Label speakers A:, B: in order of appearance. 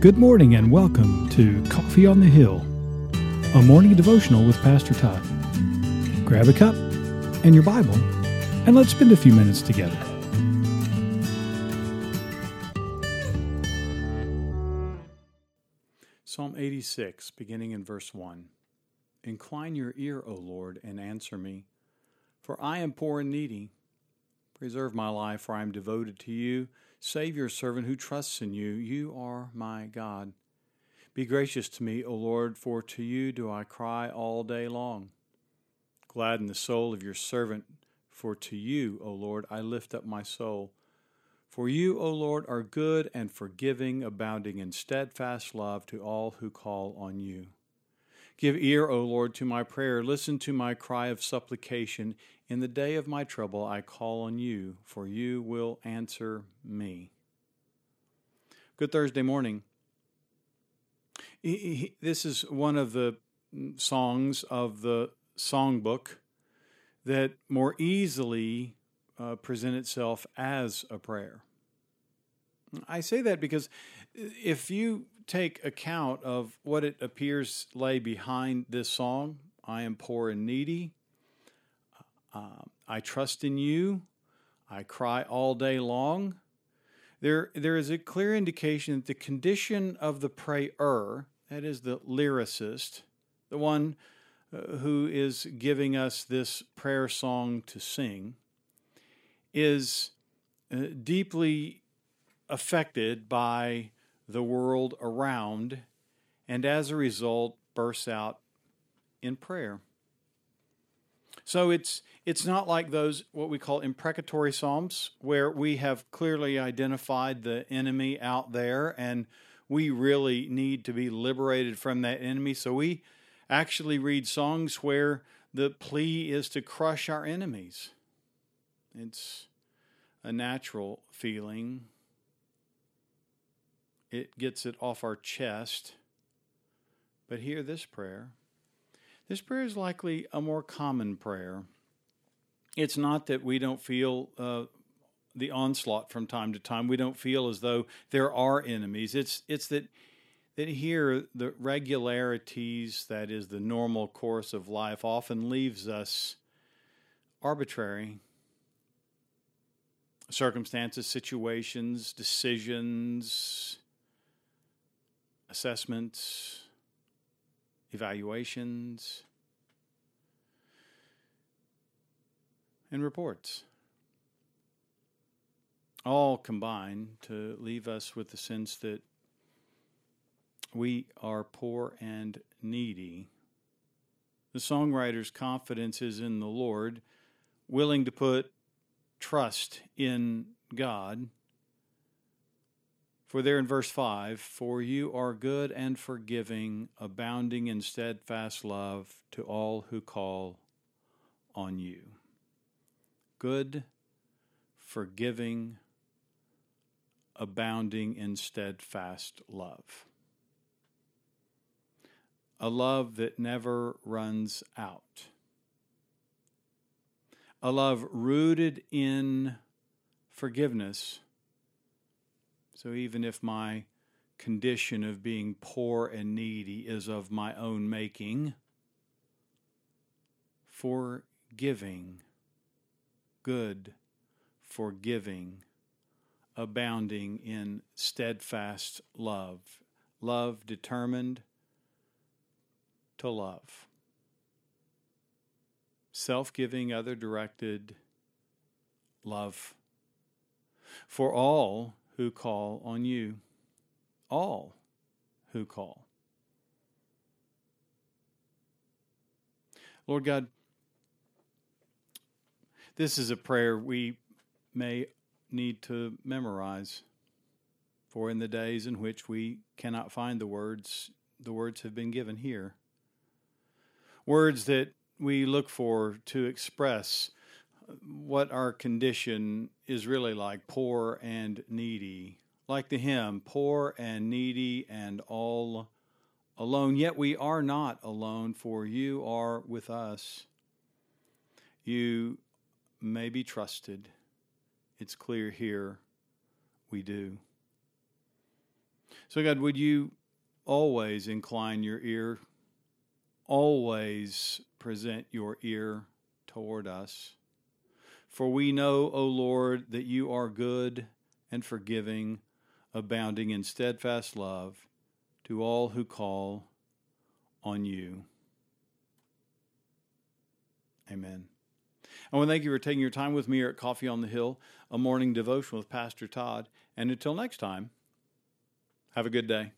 A: Good morning and welcome to Coffee on the Hill, a morning devotional with Pastor Todd. Grab a cup and your Bible, and let's spend a few minutes together.
B: Psalm 86, beginning in verse 1. Incline your ear, O Lord, and answer me, for I am poor and needy. Preserve my life, for I am devoted to you. Save your servant who trusts in you. You are my God. Be gracious to me, O Lord, for to you do I cry all day long. Gladden the soul of your servant, for to you, O Lord, I lift up my soul. For you, O Lord, are good and forgiving, abounding in steadfast love to all who call on you. Give ear, O Lord, to my prayer. Listen to my cry of supplication. In the day of my trouble, I call on you, for you will answer me. Good Thursday morning. This is one of the songs of the songbook that more easily uh, present itself as a prayer. I say that because if you take account of what it appears lay behind this song I am poor and needy. Uh, I trust in you. I cry all day long. There, there is a clear indication that the condition of the prayer, that is the lyricist, the one uh, who is giving us this prayer song to sing, is uh, deeply affected by the world around, and as a result, bursts out in prayer. So it's it's not like those what we call imprecatory psalms where we have clearly identified the enemy out there and we really need to be liberated from that enemy. So we actually read songs where the plea is to crush our enemies. It's a natural feeling it gets it off our chest. But hear this prayer. This prayer is likely a more common prayer. It's not that we don't feel uh, the onslaught from time to time. We don't feel as though there are enemies. It's it's that that here the regularities that is the normal course of life often leaves us arbitrary circumstances, situations, decisions, assessments, evaluations, and reports. All combine to leave us with the sense that we are poor and needy. The songwriter's confidence is in the Lord, willing to put trust in God for there in verse 5, for you are good and forgiving, abounding in steadfast love to all who call on you. Good, forgiving, abounding in steadfast love. A love that never runs out. A love rooted in forgiveness so even if my condition of being poor and needy is of my own making, forgiving, good, forgiving, abounding in steadfast love, love determined to love, self giving, other directed love. For all who call on you. All who call. Lord God, this is a prayer we may need to memorize. For in the days in which we cannot find the words, the words have been given here. Words that we look for to express what our condition is really like poor and needy. Like the hymn, poor and needy and all alone. Yet we are not alone, for you are with us. You may be trusted. It's clear here we do. So, God, would you always incline your ear, always present your ear toward us? For we know, O Lord, that you are good and forgiving, abounding in steadfast love to all who call on you. Amen. I want to thank you for taking your time with me here at Coffee on the Hill, a morning devotion with Pastor Todd. And until next time, have a good day.